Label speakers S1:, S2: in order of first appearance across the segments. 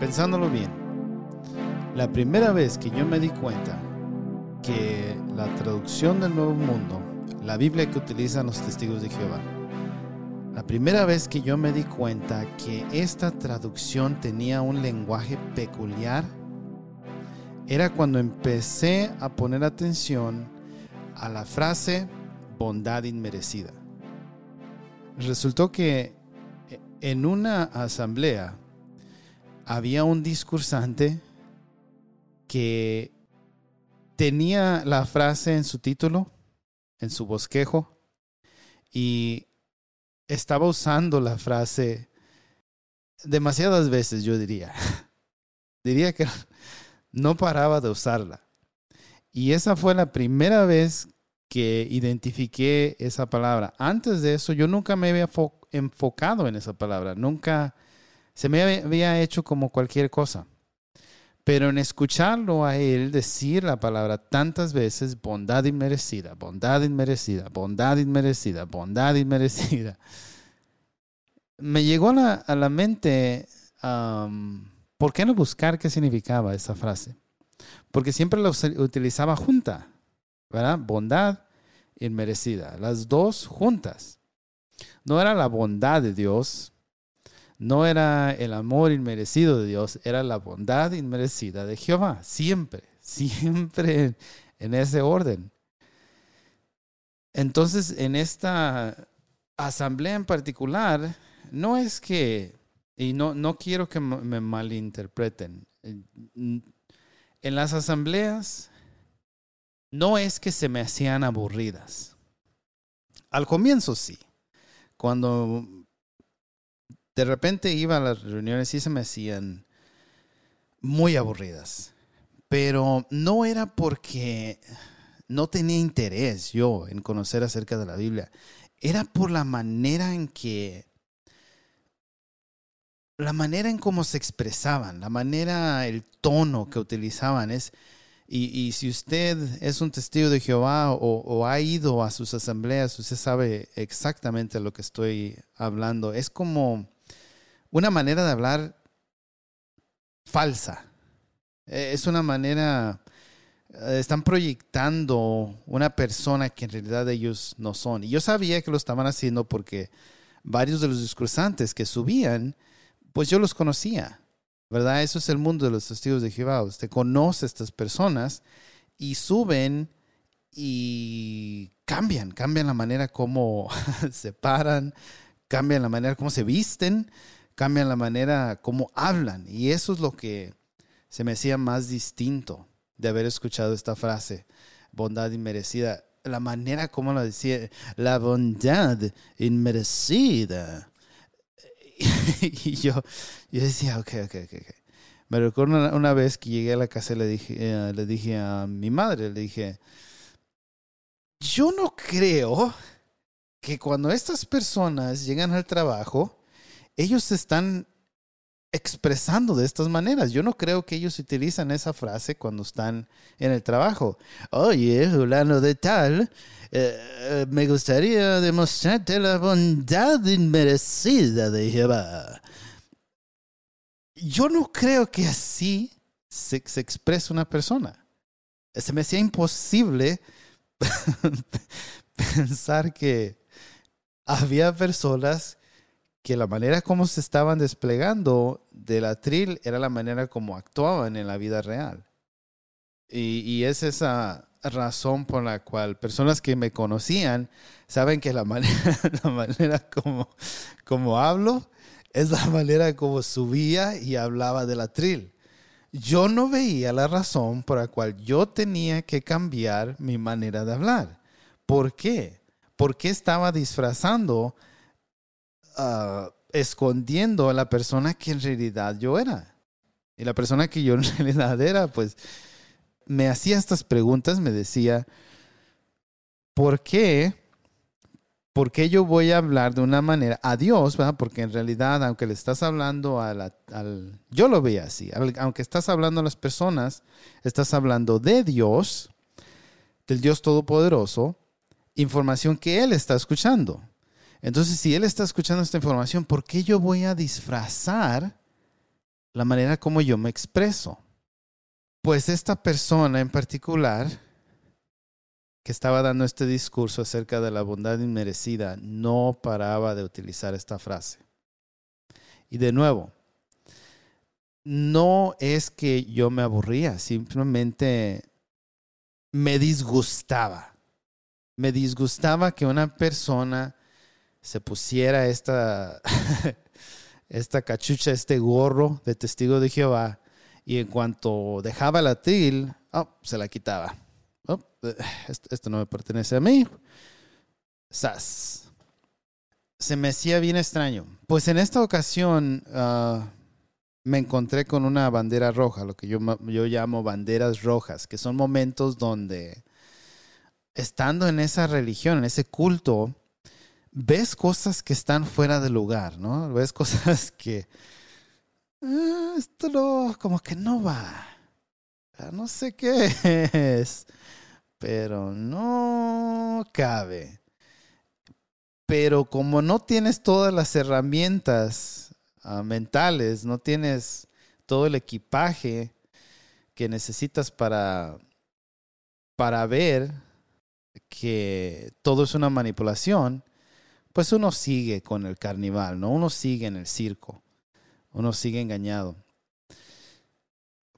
S1: pensándolo bien, la primera vez que yo me di cuenta que la traducción del Nuevo Mundo, la Biblia que utilizan los testigos de Jehová, la primera vez que yo me di cuenta que esta traducción tenía un lenguaje peculiar era cuando empecé a poner atención a la frase bondad inmerecida. Resultó que en una asamblea había un discursante que tenía la frase en su título, en su bosquejo, y estaba usando la frase demasiadas veces, yo diría. diría que no paraba de usarla. Y esa fue la primera vez que identifiqué esa palabra. Antes de eso, yo nunca me había enfocado en esa palabra, nunca se me había hecho como cualquier cosa. Pero en escucharlo a él decir la palabra tantas veces, bondad inmerecida, bondad inmerecida, bondad inmerecida, bondad inmerecida, me llegó a la, mente, ¿por qué no buscar qué significaba esa frase? Porque siempre la utilizaba junta, ¿verdad? Bondad inmerecida, las dos juntas. No era la bondad de Dios, no era el amor inmerecido de Dios, era la bondad inmerecida de Jehová, siempre, siempre en ese orden. Entonces, en esta asamblea en particular, no es que, y no, no quiero que me malinterpreten, en las asambleas no es que se me hacían aburridas. Al comienzo sí. Cuando de repente iba a las reuniones sí se me hacían muy aburridas. Pero no era porque no tenía interés yo en conocer acerca de la Biblia. Era por la manera en que la manera en cómo se expresaban, la manera, el tono que utilizaban es, y, si usted es un testigo de Jehová o, ha ido a sus asambleas, usted sabe exactamente lo que estoy hablando. Es como una manera de hablar falsa. E, es una manera, eh, están proyectando una persona que en realidad ellos no son. Y yo sabía que lo estaban haciendo porque varios de los discursantes que subían, pues yo los conocía, ¿verdad? Eso es el mundo de los testigos de Jehová. Usted conoce a estas personas y suben y cambian, cambian la manera como se paran, cambian la manera como se visten, cambian la manera como hablan. Y eso es lo que se me hacía más distinto de haber escuchado esta frase, bondad inmerecida. La manera como lo decía, la bondad inmerecida. y yo, yo decía, ok, ok, ok. Me recuerdo una, vez que llegué a la casa y le dije, eh, le dije a mi madre, le dije, yo no creo que cuando estas personas llegan al trabajo, ellos están expresando de estas maneras. Yo no creo que ellos utilizan esa frase cuando están en el trabajo. Oye, fulano de tal, eh, me gustaría demostrarte la bondad inmerecida de Jehová. Yo no creo que así se, se expresa una persona. Se me hacía imposible pensar que había personas que la manera como se estaban desplegando del atril era la manera como actuaban en la vida real. Y, es esa razón por la cual personas que me conocían saben que la manera, la manera como, como hablo es la manera como subía y hablaba del atril. Yo no veía la razón por la cual yo tenía que cambiar mi manera de hablar. ¿Por qué? ¿Por qué estaba disfrazando Ah, escondiendo a la persona que en realidad yo era. Y la persona que yo en realidad era, pues me hacía estas preguntas, me decía, ¿por qué? ¿Por qué yo voy a hablar de una manera a Dios? Porque en realidad, aunque le estás hablando al... Yo lo veía así, aunque estás hablando a las personas, estás hablando de Dios, del Dios Todopoderoso, información que Él está escuchando. Entonces, si él está escuchando esta información, ¿por qué yo voy a disfrazar la manera como yo me expreso. Pues esta persona en particular que estaba dando este discurso acerca de la bondad inmerecida no paraba de utilizar esta frase. Y de nuevo, no es que yo me aburría, simplemente me disgustaba. Me disgustaba que una persona se pusiera esta, esta cachucha, este gorro de testigo de Jehová y en cuanto dejaba la tril, oh, se la quitaba. Oh, esto, no me pertenece a mí. Sas. Se me hacía bien extraño. Pues en esta ocasión ah, me encontré con una bandera roja, lo que yo, yo llamo banderas rojas, que son momentos donde estando en esa religión, en ese culto, ves cosas que están fuera de lugar, ¿no? Ves cosas que ah, esto no, como que no va. Ah, no sé qué es, pero no cabe. Pero como no tienes todas las herramientas ah, mentales, no tienes todo el equipaje que necesitas para, para ver que todo es una manipulación, pues uno sigue con el carnival, ¿no? Uno sigue en el circo, uno sigue engañado.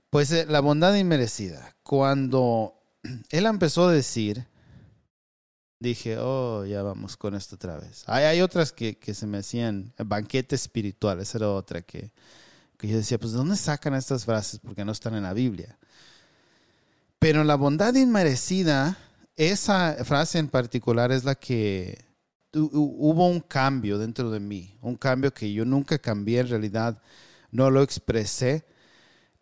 S1: Pues eh, la bondad inmerecida, cuando él empezó a decir, dije, oh, ya vamos con esto otra vez. Hay, hay otras que, que, se me hacían, banquete espiritual, esa era otra que, que yo decía, pues ¿de dónde sacan estas frases? Porque no están en la Biblia. Pero la bondad inmerecida, esa frase en particular es la que hubo un cambio dentro de mí, un cambio que yo nunca cambié en realidad, no lo expresé.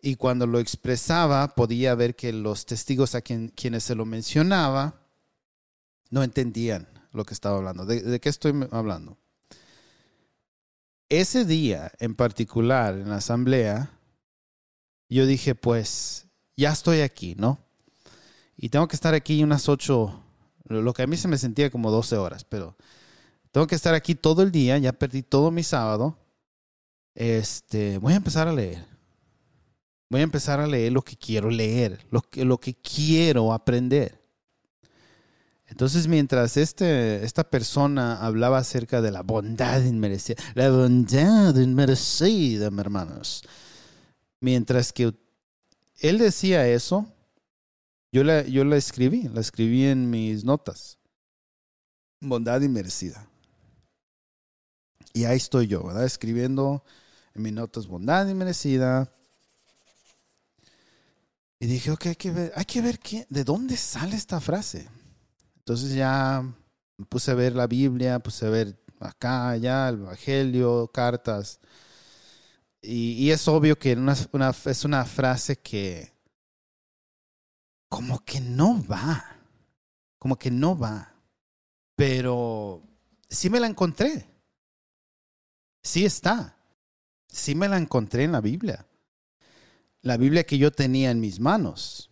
S1: Y cuando lo expresaba, podía ver que los testigos a quienes se lo mencionaba no entendían lo que estaba hablando. ¿De, qué estoy hablando? Ese día en particular, en la asamblea, yo dije, pues, ya estoy aquí, ¿no? Y tengo que estar aquí unas ocho, lo que a mí se me sentía como doce horas, pero tengo que estar aquí todo el día, ya perdí todo mi sábado. Este, voy a empezar a leer. Voy a empezar a leer lo que quiero leer, lo que, lo que quiero aprender. Entonces, mientras este, esta persona hablaba acerca de la bondad inmerecida, la bondad inmerecida, hermanos, mientras que él decía eso, yo la, yo la escribí, la escribí en mis notas. Bondad inmerecida. Y ahí estoy yo, ¿verdad? Escribiendo en mis notas bondad inmerecida. Y dije, ok, hay que ver, hay que ver qué, de dónde sale esta frase. Entonces ya me puse a ver la Biblia, puse a ver acá, allá, el Evangelio, cartas. Y, es obvio que es una frase que como que no va, como que no va. Pero sí me la encontré. Sí está. Sí me la encontré en la Biblia. La Biblia que yo tenía en mis manos.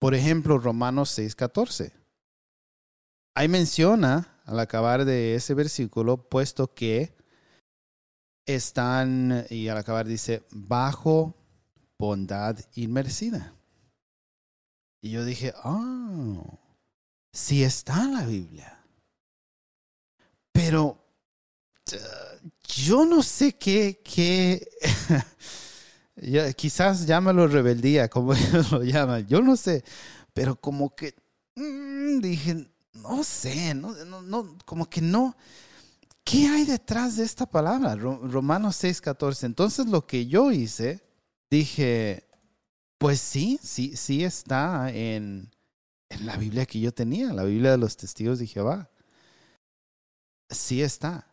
S1: Por ejemplo, Romanos 6:14. Ahí menciona, al acabar de ese versículo, puesto que están, y al acabar dice, bajo bondad inmerecida. Y yo dije, ah, sí está en la Biblia. Pero yo no sé qué, qué quizás llámalo rebeldía, como ellos lo llaman, yo no sé, pero como que mm, dije, no sé, no, no, como que no. ¿Qué hay detrás de esta palabra? Romanos 6:14. Entonces lo que yo hice, dije, pues sí, sí, sí está en, en la Biblia que yo tenía, la Biblia de los testigos de Jehová. Sí está.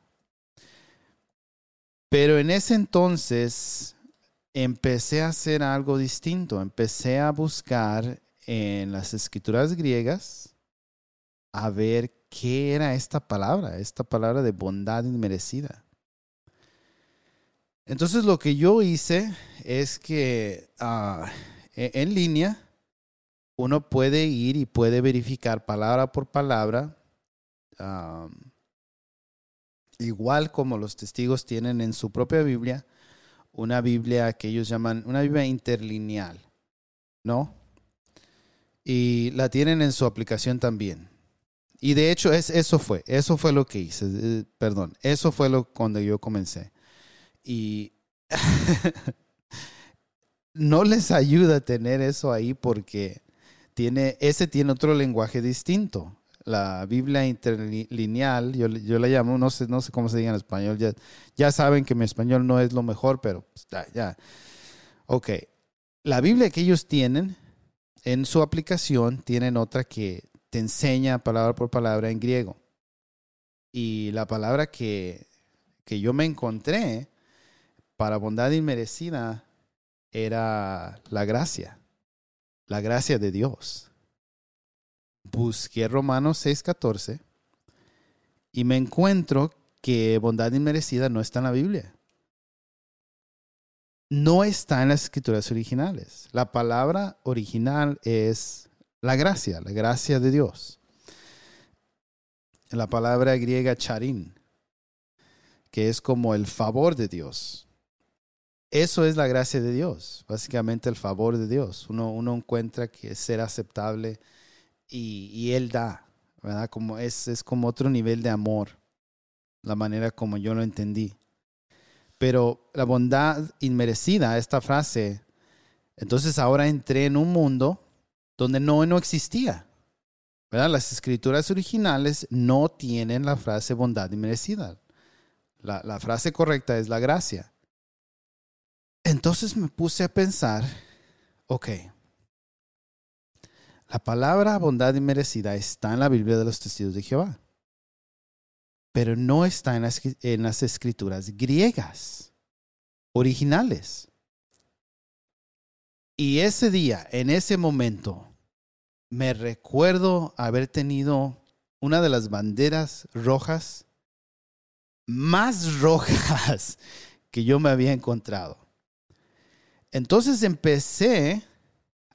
S1: Pero en ese entonces empecé a hacer algo distinto. Empecé a buscar en las escrituras griegas a ver qué era esta palabra, esta palabra de bondad inmerecida. Entonces lo que yo hice es que ah, en línea uno puede ir y puede verificar palabra por palabra igual como los testigos tienen en su propia Biblia, una Biblia que ellos llaman una Biblia interlineal, ¿no? Y la tienen en su aplicación también. Y de hecho, es, eso fue, eso fue lo que hice, eh, perdón, eso fue lo cuando yo comencé. Y no les ayuda tener eso ahí porque tiene, ese tiene otro lenguaje distinto. La Biblia interlineal, yo, yo la llamo, no sé, no sé cómo se diga en español, ya, ya saben que mi español no es lo mejor, pero pues, ya, ya. Ok, la Biblia que ellos tienen en su aplicación, tienen otra que te enseña palabra por palabra en griego. Y la palabra que, que yo me encontré para bondad inmerecida era la gracia, la gracia de Dios. Busqué Romanos 6:14 y me encuentro que bondad inmerecida no está en la Biblia. No está en las escrituras originales. La palabra original es la gracia, la gracia de Dios. La palabra griega charín, que es como el favor de Dios. Eso es la gracia de Dios, básicamente el favor de Dios. Uno, uno encuentra que es ser aceptable y, Él da, ¿verdad? Como es, es como otro nivel de amor, la manera como yo lo entendí. Pero la bondad inmerecida, esta frase, entonces ahora entré en un mundo donde no, no existía. ¿verdad? Las escrituras originales no tienen la frase bondad inmerecida. La, la frase correcta es la gracia. Entonces me puse a pensar, ok, la palabra bondad inmerecida está en la Biblia de los testigos de Jehová, pero no está en las, en las escrituras griegas originales. Y ese día, en ese momento, me recuerdo haber tenido una de las banderas rojas más rojas que yo me había encontrado. Entonces empecé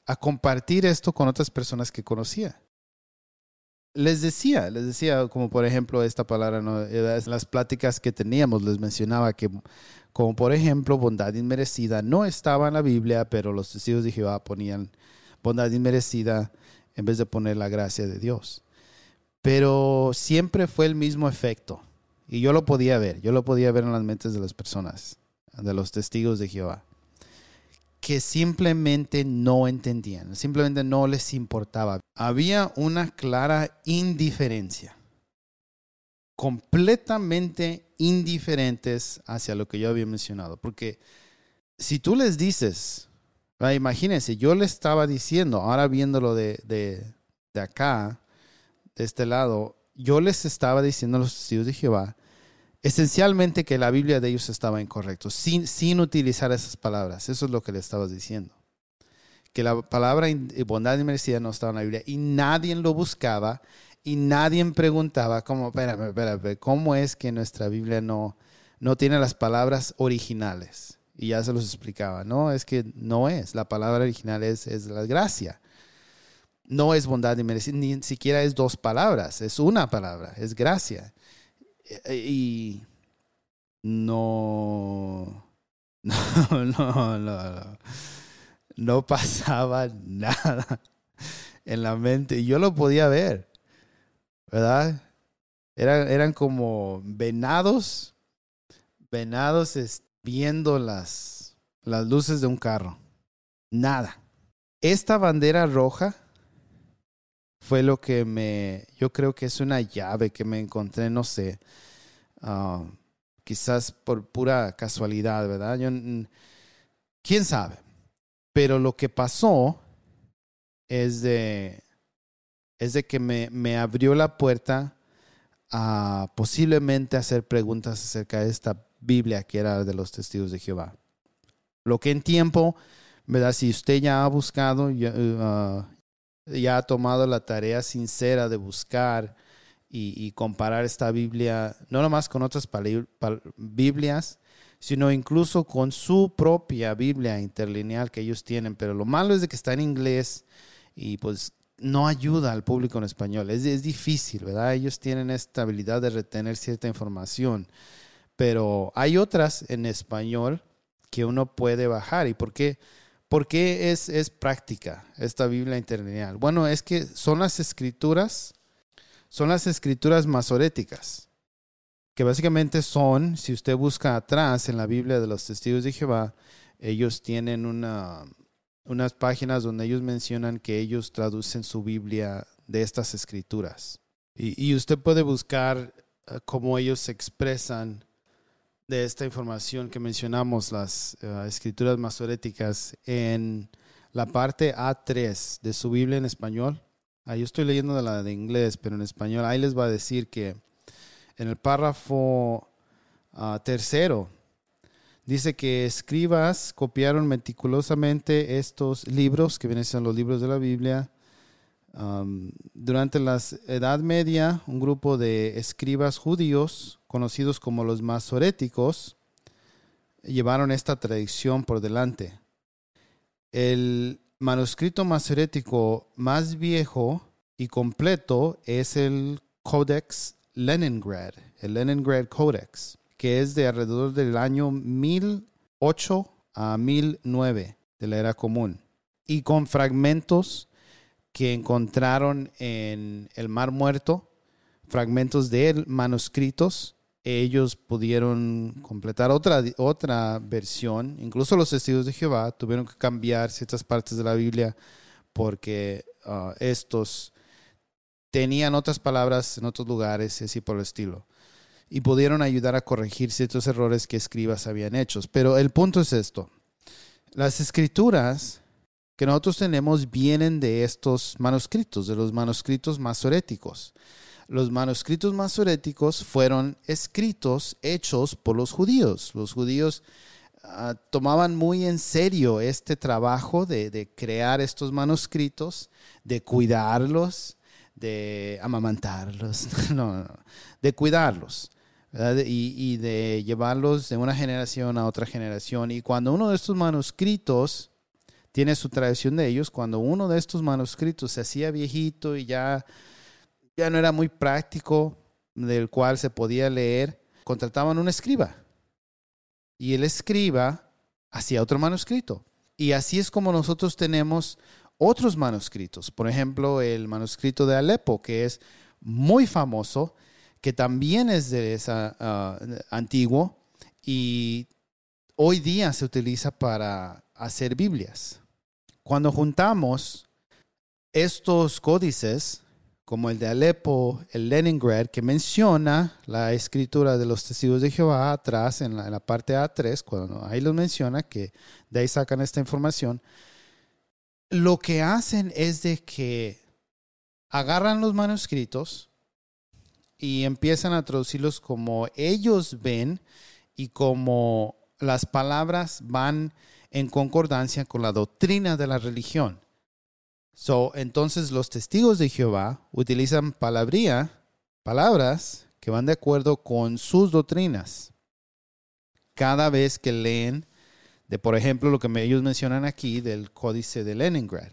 S1: a compartir esto con otras personas que conocía. Les decía, les decía, como por ejemplo esta palabra, ¿no? las pláticas que teníamos, les mencionaba que, como por ejemplo, bondad inmerecida no estaba en la Biblia, pero los testigos de Jehová ponían bondad inmerecida en vez de poner la gracia de Dios. Pero siempre fue el mismo efecto. Y yo lo podía ver, yo lo podía ver en las mentes de las personas, de los testigos de Jehová, que simplemente no entendían, simplemente no les importaba. Había una clara indiferencia, completamente indiferentes hacia lo que yo había mencionado. Porque si tú les dices, Ah, imagínense, yo le estaba diciendo, ahora viéndolo de, de, acá, de este lado, yo les estaba diciendo a los testigos de Jehová, esencialmente que la Biblia de ellos estaba incorrecta, sin, sin utilizar esas palabras. Eso es lo que le estabas diciendo. Que la palabra bondad y merecida no estaba en la Biblia y nadie lo buscaba y nadie preguntaba, como, espérame, espérame, ¿cómo es que nuestra Biblia no, no tiene las palabras originales? Y ya se los explicaba, no, es que no es, la palabra original es, es la gracia. No es bondad y merecimiento, ni siquiera es dos palabras, es una palabra, es gracia. Y no, no, no, no, no, pasaba nada en la mente. Yo lo podía ver, ¿verdad? Eran, eran como venados, venados, viendo las, las luces de un carro. Nada. Esta bandera roja fue lo que me, yo creo que es una llave que me encontré, no sé, ah, quizás por pura casualidad, ¿verdad? Yo, ¿Quién sabe? Pero lo que pasó es de, es de que me, me abrió la puerta a posiblemente hacer preguntas acerca de esta Biblia que era de los testigos de Jehová. Lo que en tiempo, ¿verdad? Si usted ya ha buscado, uh, ha tomado la tarea sincera de buscar y, comparar esta Biblia, no nomás con otras Biblias, sino incluso con su propia Biblia interlineal que ellos tienen. Pero lo malo es de que está en inglés y pues no ayuda al público en español. Es, es difícil, ¿verdad? Ellos tienen esta habilidad de retener cierta información pero hay otras en español que uno puede bajar. ¿Y por qué? ¿Por qué es, es práctica esta Biblia interlineal? Bueno, es que son las escrituras, son las escrituras masoréticas, que básicamente son, si usted busca atrás en la Biblia de los testigos de Jehová, ellos tienen una, unas páginas donde ellos mencionan que ellos traducen su Biblia de estas escrituras. Y, usted puede buscar eh, cómo ellos expresan de esta información que mencionamos, las eh, escrituras masoréticas, en la parte A3 de su Biblia en español. Ahí estoy leyendo de la de inglés, pero en español. Ahí les va a decir que en el párrafo ah, tercero dice que escribas copiaron meticulosamente estos libros, que vienen siendo los libros de la Biblia, durante la Edad Media, un grupo de escribas judíos, conocidos como los masoréticos, llevaron esta tradición por delante. El manuscrito masorético más viejo y completo es el Codex Leningrad, el Leningrad Codex, que es de alrededor del año 1008 a 1009 de la era común, y con fragmentos que encontraron en el Mar Muerto, fragmentos de manuscritos. Ellos pudieron completar otra, otra versión. Incluso los testigos de Jehová tuvieron que cambiar ciertas partes de la Biblia porque ah, estos tenían otras palabras en otros lugares, así por el estilo. Y pudieron ayudar a corregir ciertos errores que escribas habían hecho. Pero el punto es esto. Las escrituras que nosotros tenemos vienen de estos manuscritos, de los manuscritos masoréticos. Los manuscritos masoréticos fueron escritos, hechos por los judíos. Los judíos ah, tomaban muy en serio este trabajo de, crear estos manuscritos, de cuidarlos, de amamantarlos, de cuidarlos. Y, y, de llevarlos de una generación a otra generación. Y cuando uno de estos manuscritos tiene su tradición de ellos. Cuando uno de estos manuscritos se hacía viejito y ya, ya no era muy práctico, del cual se podía leer, contrataban un escriba. Y el escriba hacía otro manuscrito. Y así es como nosotros tenemos otros manuscritos. Por ejemplo, el manuscrito de Alepo, que es muy famoso, que también es de esa ah, antiguo y hoy día se utiliza para hacer Biblias. Cuando juntamos estos códices, como el de Alepo, el Leningrad, que menciona la escritura de los testigos de Jehová atrás, en la, parte A3, cuando ahí lo menciona, que de ahí sacan esta información, lo que hacen es de que agarran los manuscritos y empiezan a traducirlos como ellos ven y como las palabras van en concordancia con la doctrina de la religión. So, entonces los testigos de Jehová utilizan palabría, palabras que van de acuerdo con sus doctrinas. Cada vez que leen de, por ejemplo, lo que ellos mencionan aquí del códice de Leningrad.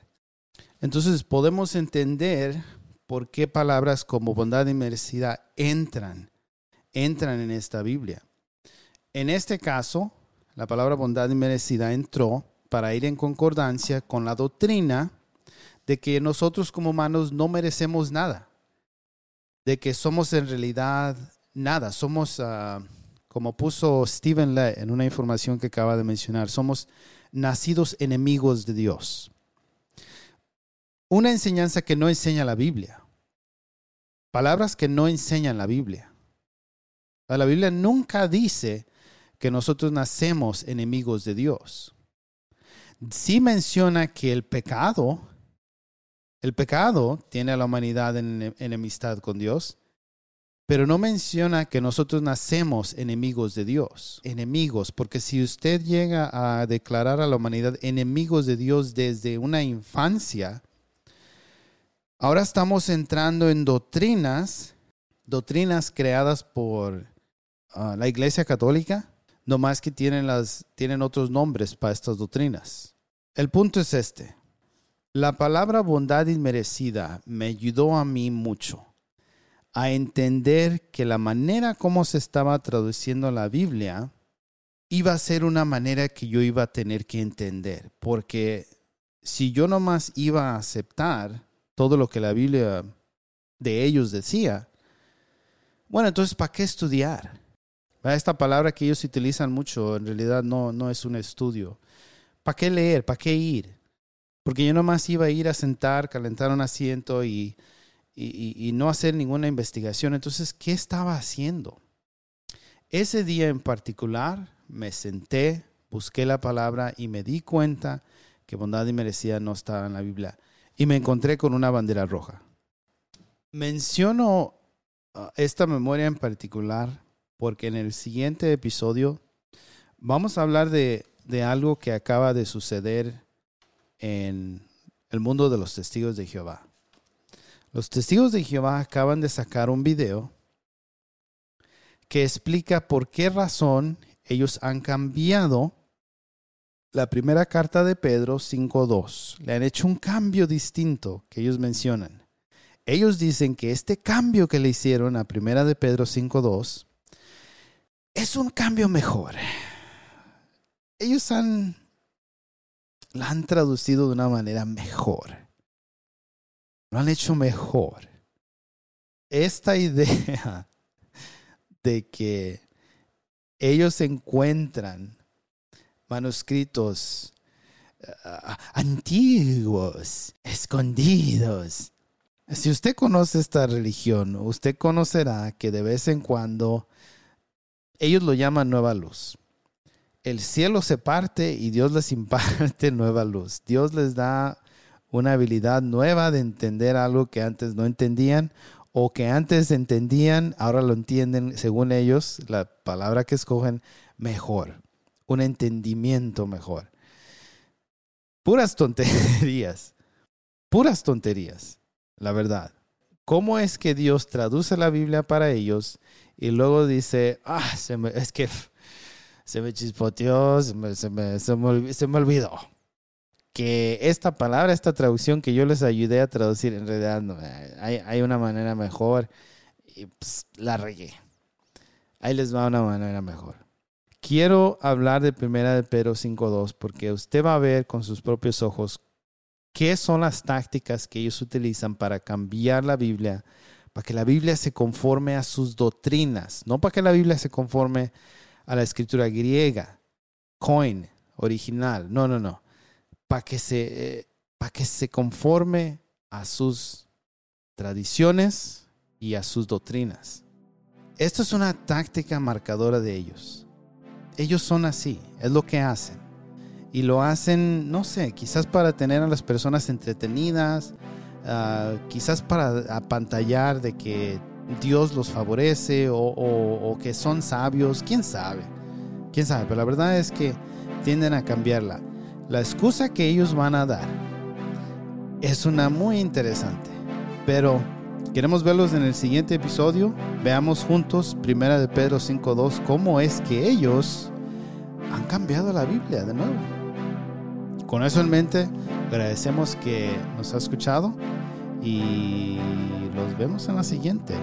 S1: Entonces podemos entender por qué palabras como bondad y merecida entran, entran en esta Biblia. En este caso, la palabra bondad inmerecida entró para ir en concordancia con la doctrina de que nosotros como humanos no merecemos nada, de que somos en realidad nada, somos, ah, como puso Stephen Lett en una información que acaba de mencionar, somos nacidos enemigos de Dios. Una enseñanza que no enseña la Biblia. Palabras que no enseñan la Biblia. La Biblia nunca dice que nosotros nacemos enemigos de Dios. Sí menciona que el pecado, el pecado tiene a la humanidad en enemistad con Dios, pero no menciona que nosotros nacemos enemigos de Dios. Enemigos, porque si usted llega a declarar a la humanidad enemigos de Dios desde una infancia, ahora estamos entrando en doctrinas, doctrinas creadas por ah, la Iglesia Católica, no más que tienen, las, tienen otros nombres para estas doctrinas. El punto es este. La palabra bondad inmerecida me ayudó a mí mucho a entender que la manera como se estaba traduciendo la Biblia iba a ser una manera que yo iba a tener que entender, porque si yo nomás iba a aceptar todo lo que la Biblia de ellos decía, bueno, entonces, ¿para qué estudiar? Esta palabra que ellos utilizan mucho, en realidad no, no es un estudio. ¿Para qué leer? ¿Para qué ir? Porque yo nomás iba a ir a sentar, calentar un asiento y, y, y no hacer ninguna investigación. Entonces, ¿qué estaba haciendo? Ese día en particular me senté, busqué la palabra y me di cuenta que bondad y merecía no estaba en la Biblia. Y me encontré con una bandera roja. Menciono uh, esta memoria en particular porque en el siguiente episodio vamos a hablar de, de algo que acaba de suceder en el mundo de los testigos de Jehová. Los testigos de Jehová acaban de sacar un video que explica por qué razón ellos han cambiado la primera carta de Pedro 5.2. Le han hecho un cambio distinto que ellos mencionan. Ellos dicen que este cambio que le hicieron a primera de Pedro 5.2 es un cambio mejor. Ellos han la han traducido de una manera mejor. Lo han hecho mejor. Esta idea de que ellos encuentran manuscritos uh, antiguos, escondidos. Si usted conoce esta religión, usted conocerá que de vez en cuando ellos lo llaman nueva luz. El cielo se parte y Dios les imparte nueva luz. Dios les da una habilidad nueva de entender algo que antes no entendían o que antes entendían, ahora lo entienden, según ellos, la palabra que escogen, mejor, un entendimiento mejor. Puras tonterías, puras tonterías, la verdad. ¿Cómo es que Dios traduce la Biblia para ellos y luego dice, ah, se me, es que se me chispoteó, se me, se me, se me olvidó? que esta palabra, esta traducción que yo les ayudé a traducir, en realidad no, hay, hay, una manera mejor y pues, la regué. Ahí les va una manera mejor. Quiero hablar de primera de Pedro 5.2 porque usted va a ver con sus propios ojos qué son las tácticas que ellos utilizan para cambiar la Biblia, para que la Biblia se conforme a sus doctrinas, no para que la Biblia se conforme a la escritura griega, coin, original, no, no, no para que, se, que se conforme a sus tradiciones y a sus doctrinas. Esto es una táctica marcadora de ellos. Ellos son así, es lo que hacen. Y lo hacen, no sé, quizás para tener a las personas entretenidas, ah, quizás para apantallar de que Dios los favorece o, o, que son sabios, quién sabe, quién sabe, pero la verdad es que tienden a cambiarla. La excusa que ellos van a dar es una muy interesante, pero queremos verlos en el siguiente episodio. Veamos juntos, primera de Pedro 5.2, cómo es que ellos han cambiado la Biblia de nuevo. Con eso en mente, agradecemos que nos ha escuchado y los vemos en la siguiente.